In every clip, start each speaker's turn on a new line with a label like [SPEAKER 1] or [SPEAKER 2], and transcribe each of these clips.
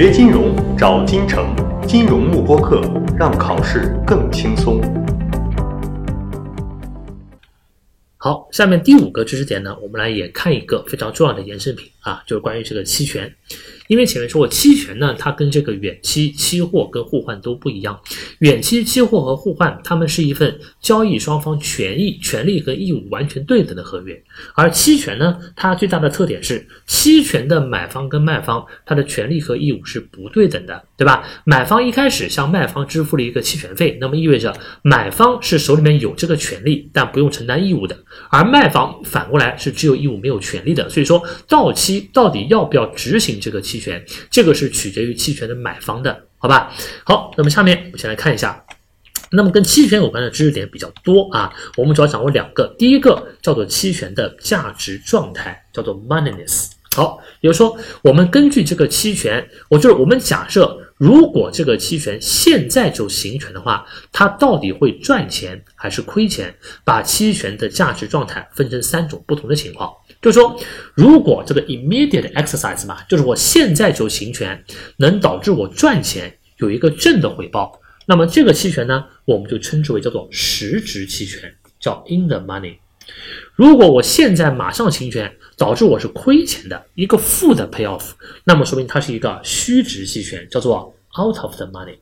[SPEAKER 1] 学金融找金城，金融慕播课，让考试更轻松。
[SPEAKER 2] 好，下面第五个知识点呢，我们来也看一个非常重要的衍生品啊，就是关于这个期权。因为前面说过，期权呢，它跟这个远期期货跟互换都不一样。远期期货和互换，它们是一份交易双方权益、权利和义务完全对等的合约。而期权呢，它最大的特点是，期权的买方跟卖方，它的权利和义务是不对等的，对吧？买方一开始向卖方支付了一个期权费，那么意味着买方是手里面有这个权利，但不用承担义务的；而卖方反过来是只有义务没有权利的。所以说，到期到底要不要执行这个期？权，这个是取决于期权的买方的，好吧？好，那么下面我们先来看一下，那么跟期权有关的知识点比较多啊，我们主要掌握两个，第一个叫做期权的价值状态，叫做 moneyness。好，也就是说，我们根据这个期权，我就是我们假设，如果这个期权现在就行权的话，它到底会赚钱还是亏钱？把期权的价值状态分成三种不同的情况。就是说，如果这个 immediate exercise 嘛，就是我现在就行权，能导致我赚钱，有一个正的回报，那么这个期权呢，我们就称之为叫做实质期权，叫 in the money。如果我现在马上行权，导致我是亏钱的一个负的 payoff，那么说明它是一个虚值期权，叫做 out of the money。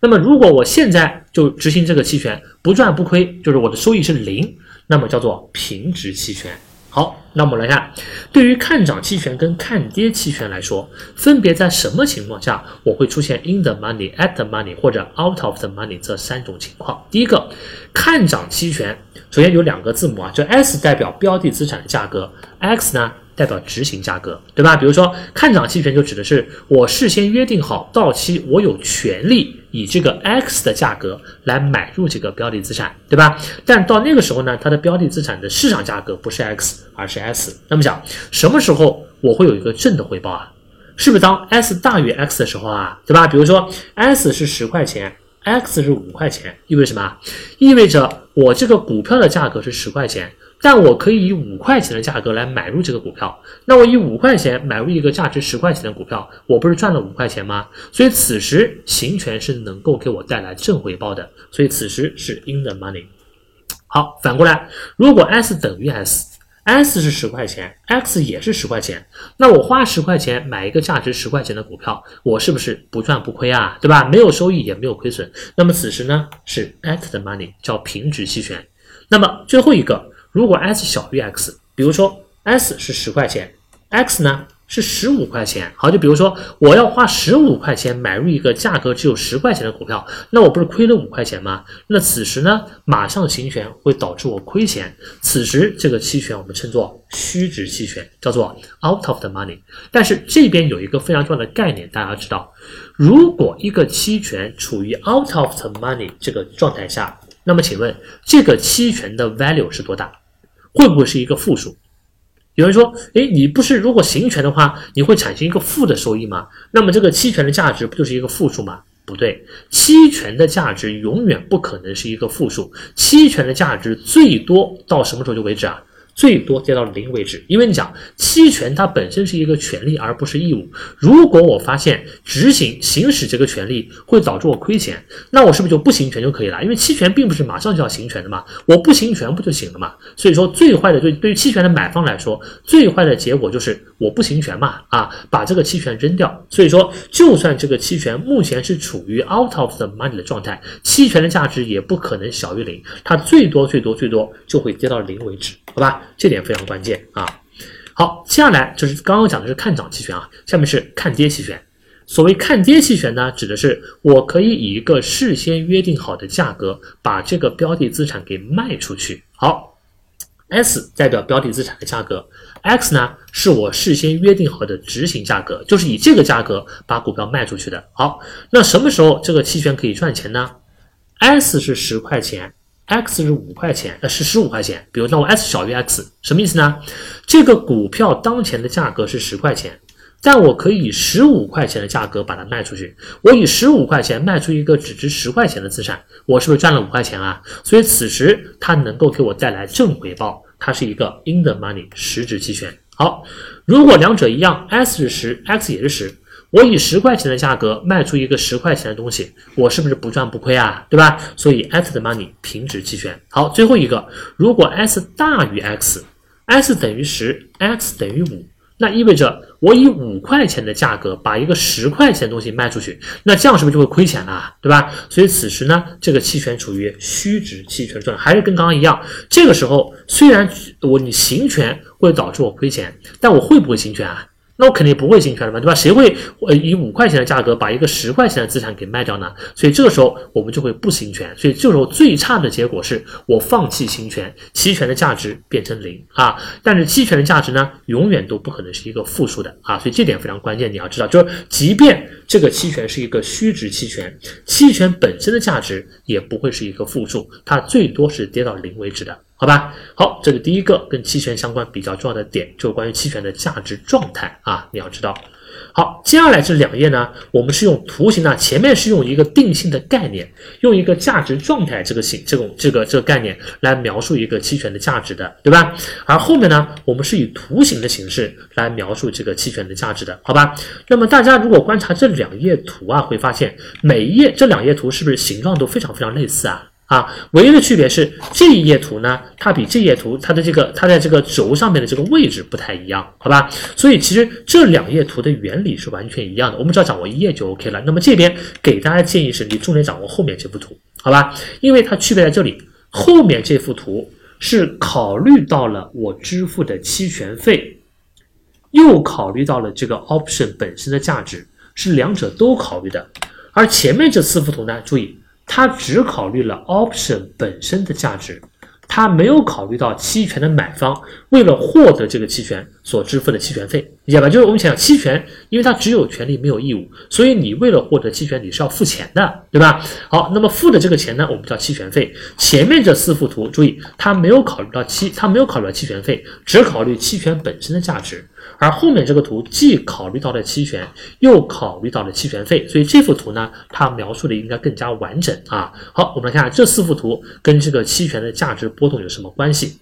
[SPEAKER 2] 那么如果我现在就执行这个期权，不赚不亏，就是我的收益是零，那么叫做平值期权。好，那我们来看，对于看涨期权跟看跌期权来说，分别在什么情况下我会出现 in the money、at the money 或者 out of the money 这三种情况？第一个，看涨期权，首先有两个字母啊，就 S 代表标的资产的价格，X 呢？代表执行价格，对吧？比如说看涨期权就指的是我事先约定好到期，我有权利以这个 X 的价格来买入这个标的资产，对吧？但到那个时候呢，它的标的资产的市场价格不是 X，而是 S。那么讲什么时候我会有一个正的回报啊？是不是当 S 大于 X 的时候啊？对吧？比如说 S 是十块钱，X 是五块钱，意味什么？意味着我这个股票的价格是十块钱。但我可以以五块钱的价格来买入这个股票，那我以五块钱买入一个价值十块钱的股票，我不是赚了五块钱吗？所以此时行权是能够给我带来正回报的，所以此时是 in the money。好，反过来，如果 S 等于 S S 是十块钱，X 也是十块钱，那我花十块钱买一个价值十块钱的股票，我是不是不赚不亏啊？对吧？没有收益也没有亏损，那么此时呢是 at 的 money，叫平值期权。那么最后一个。如果 S 小于 X，比如说 S 是十块钱，X 呢是十五块钱。好，就比如说我要花十五块钱买入一个价格只有十块钱的股票，那我不是亏了五块钱吗？那此时呢，马上行权会导致我亏钱。此时这个期权我们称作虚值期权，叫做 out of the money。但是这边有一个非常重要的概念，大家知道，如果一个期权处于 out of the money 这个状态下，那么请问这个期权的 value 是多大？会不会是一个负数？有人说，哎，你不是如果行权的话，你会产生一个负的收益吗？那么这个期权的价值不就是一个负数吗？不对，期权的价值永远不可能是一个负数，期权的价值最多到什么时候就为止啊？最多跌到零为止，因为你讲期权它本身是一个权利而不是义务。如果我发现执行行使这个权利会导致我亏钱，那我是不是就不行权就可以了？因为期权并不是马上就要行权的嘛，我不行权不就行了嘛？所以说最坏的对对于期权的买方来说，最坏的结果就是我不行权嘛，啊，把这个期权扔掉。所以说，就算这个期权目前是处于 out of the money 的状态，期权的价值也不可能小于零，它最多最多最多就会跌到零为止，好吧？这点非常关键啊！好，接下来就是刚刚讲的是看涨期权啊，下面是看跌期权。所谓看跌期权呢，指的是我可以以一个事先约定好的价格把这个标的资产给卖出去。好，S 代表标的资产的价格，X 呢是我事先约定好的执行价格，就是以这个价格把股票卖出去的。好，那什么时候这个期权可以赚钱呢？S 是十块钱。X 是五块钱，呃是十五块钱。比如那我 s 小于 x，什么意思呢？这个股票当前的价格是十块钱，但我可以以十五块钱的价格把它卖出去。我以十五块钱卖出一个只值十块钱的资产，我是不是赚了五块钱啊？所以此时它能够给我带来正回报，它是一个 in the money 实值期权。好，如果两者一样，s 是十，x 也是十。我以十块钱的价格卖出一个十块钱的东西，我是不是不赚不亏啊？对吧？所以 at the money 平值期权。好，最后一个，如果 s 大于 x，s 等于十，x 等于五。那意味着我以五块钱的价格把一个十块钱的东西卖出去，那这样是不是就会亏钱了，对吧？所以此时呢，这个期权处于虚值期权状态，还是跟刚刚一样。这个时候虽然我你行权会导致我亏钱，但我会不会行权啊？那我肯定不会行权的嘛，对吧？谁会呃以五块钱的价格把一个十块钱的资产给卖掉呢？所以这个时候我们就会不行权。所以这时候最差的结果是我放弃行权，期权的价值变成零啊。但是期权的价值呢，永远都不可能是一个负数的啊。所以这点非常关键，你要知道，就是即便这个期权是一个虚值期权，期权本身的价值也不会是一个负数，它最多是跌到零为止的。好吧，好，这是第一个跟期权相关比较重要的点，就是关于期权的价值状态啊，你要知道。好，接下来这两页呢，我们是用图形呢，前面是用一个定性的概念，用一个价值状态这个形这种这个这个概念来描述一个期权的价值的，对吧？而后面呢，我们是以图形的形式来描述这个期权的价值的，好吧？那么大家如果观察这两页图啊，会发现每一页这两页图是不是形状都非常非常类似啊？啊，唯一的区别是这一页图呢，它比这页图它的这个它在这个轴上面的这个位置不太一样，好吧？所以其实这两页图的原理是完全一样的，我们只要掌握一页就 OK 了。那么这边给大家建议是你重点掌握后面这幅图，好吧？因为它区别在这里，后面这幅图是考虑到了我支付的期权费，又考虑到了这个 option 本身的价值，是两者都考虑的。而前面这四幅图呢，注意。他只考虑了 option 本身的价值，他没有考虑到期权的买方为了获得这个期权所支付的期权费，理解吧？就是我们想想期权，因为它只有权利没有义务，所以你为了获得期权，你是要付钱的，对吧？好，那么付的这个钱呢，我们叫期权费。前面这四幅图，注意，它没有考虑到期，它没有考虑到期权费，只考虑期权本身的价值。而后面这个图既考虑到了期权，又考虑到了期权费，所以这幅图呢，它描述的应该更加完整啊。好，我们来看下这四幅图跟这个期权的价值波动有什么关系？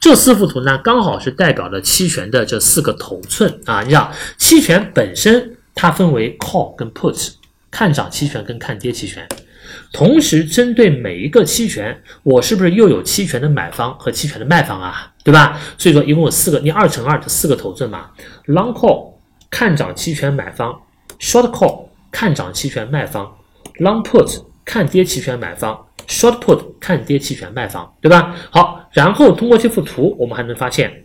[SPEAKER 2] 这四幅图呢，刚好是代表了期权的这四个头寸啊。你想，期权本身它分为 call 跟 put，看涨期权跟看跌期权。同时，针对每一个期权，我是不是又有期权的买方和期权的卖方啊？对吧？所以说一共有四个，你二乘二的四个头寸嘛。Long call 看涨期权买方，Short call 看涨期权卖方，Long put 看跌期权买方，Short put 看跌期权卖方，对吧？好，然后通过这幅图，我们还能发现。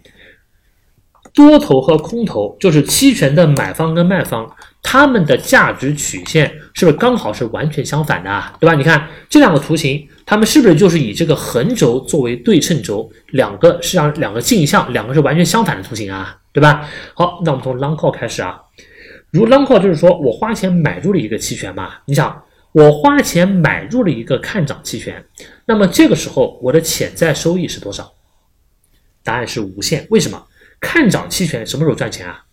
[SPEAKER 2] 多头和空头就是期权的买方跟卖方，他们的价值曲线是不是刚好是完全相反的啊？对吧？你看这两个图形，它们是不是就是以这个横轴作为对称轴？两个是让两个镜像，两个是完全相反的图形啊？对吧？好，那我们从 long call 开始啊。如 long call 就是说我花钱买入了一个期权嘛？你想我花钱买入了一个看涨期权，那么这个时候我的潜在收益是多少？答案是无限。为什么？看涨期权什么时候赚钱啊？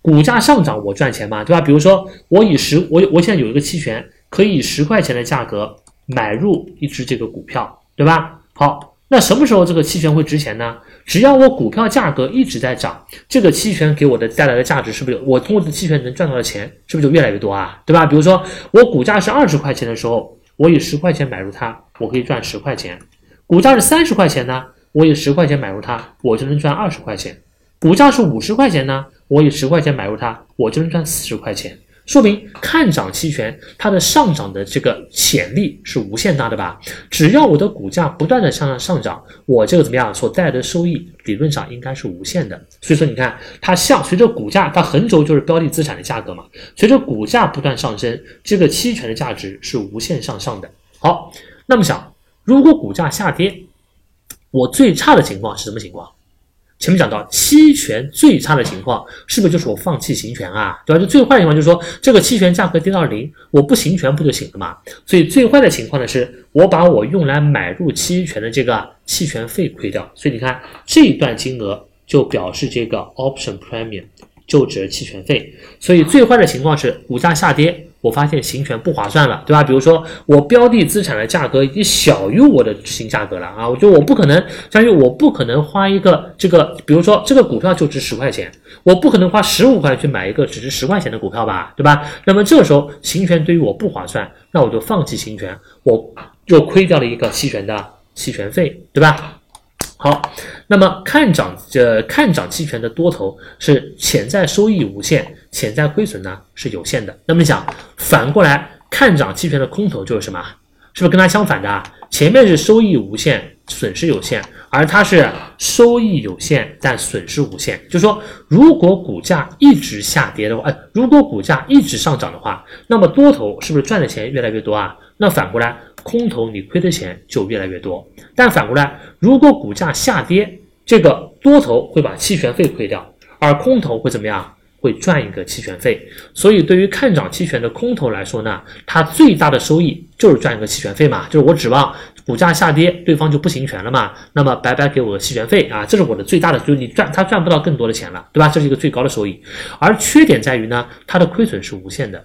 [SPEAKER 2] 股价上涨我赚钱吗？对吧？比如说我以十我我现在有一个期权，可以以十块钱的价格买入一只这个股票，对吧？好，那什么时候这个期权会值钱呢？只要我股票价格一直在涨，这个期权给我的带来的价值是不是我通过这期权能赚到的钱是不是就越来越多啊？对吧？比如说我股价是二十块钱的时候，我以十块钱买入它，我可以赚十块钱；股价是三十块钱呢，我以十块钱买入它，我就能赚二十块钱。股价是五十块钱呢，我以十块钱买入它，我就能赚四十块钱。说明看涨期权它的上涨的这个潜力是无限大的吧？只要我的股价不断的向上上涨，我这个怎么样所带来的收益理论上应该是无限的。所以说你看它向随着股价，它横轴就是标的资产的价格嘛，随着股价不断上升，这个期权的价值是无限向上的。好，那么想如果股价下跌，我最差的情况是什么情况？前面讲到期权最差的情况，是不是就是我放弃行权啊？对吧？就最坏的情况就是说，这个期权价格跌到零，我不行权不就行了嘛？所以最坏的情况呢，是我把我用来买入期权的这个期权费亏掉。所以你看这一段金额就表示这个 option premium 就指期权费。所以最坏的情况是股价下跌，我发现行权不划算了，对吧？比如说我标的资产的价格已经小于我的执行价格了啊，我就我不可能，相当于我不可能花一个这个，比如说这个股票就值十块钱，我不可能花十五块去买一个只值十块钱的股票吧，对吧？那么这时候行权对于我不划算，那我就放弃行权，我就亏掉了一个期权的期权费，对吧？好，那么看涨呃看涨期权的多头是潜在收益无限，潜在亏损呢是有限的。那么你想反过来看涨期权的空头就是什么？是不是跟它相反的啊？前面是收益无限，损失有限，而它是收益有限但损失无限。就是说，如果股价一直下跌的话，哎，如果股价一直上涨的话，那么多头是不是赚的钱越来越多啊？那反过来。空头你亏的钱就越来越多，但反过来，如果股价下跌，这个多头会把期权费亏掉，而空头会怎么样？会赚一个期权费。所以对于看涨期权的空头来说呢，它最大的收益就是赚一个期权费嘛，就是我指望。股价下跌，对方就不行权了嘛？那么白白给我个期权费啊，这是我的最大的，就是你赚他赚不到更多的钱了，对吧？这是一个最高的收益。而缺点在于呢，它的亏损是无限的。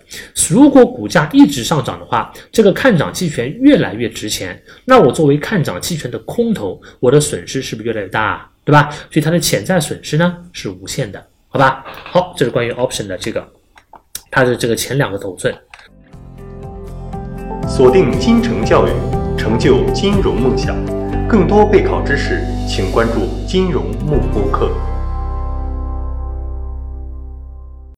[SPEAKER 2] 如果股价一直上涨的话，这个看涨期权越来越值钱，那我作为看涨期权的空头，我的损失是不是越来越大，对吧？所以它的潜在损失呢是无限的，好吧？好，这是关于 option 的这个，它的这个前两个头寸。
[SPEAKER 1] 锁定金城教育。成就金融梦想，更多备考知识，请关注金融慕播课。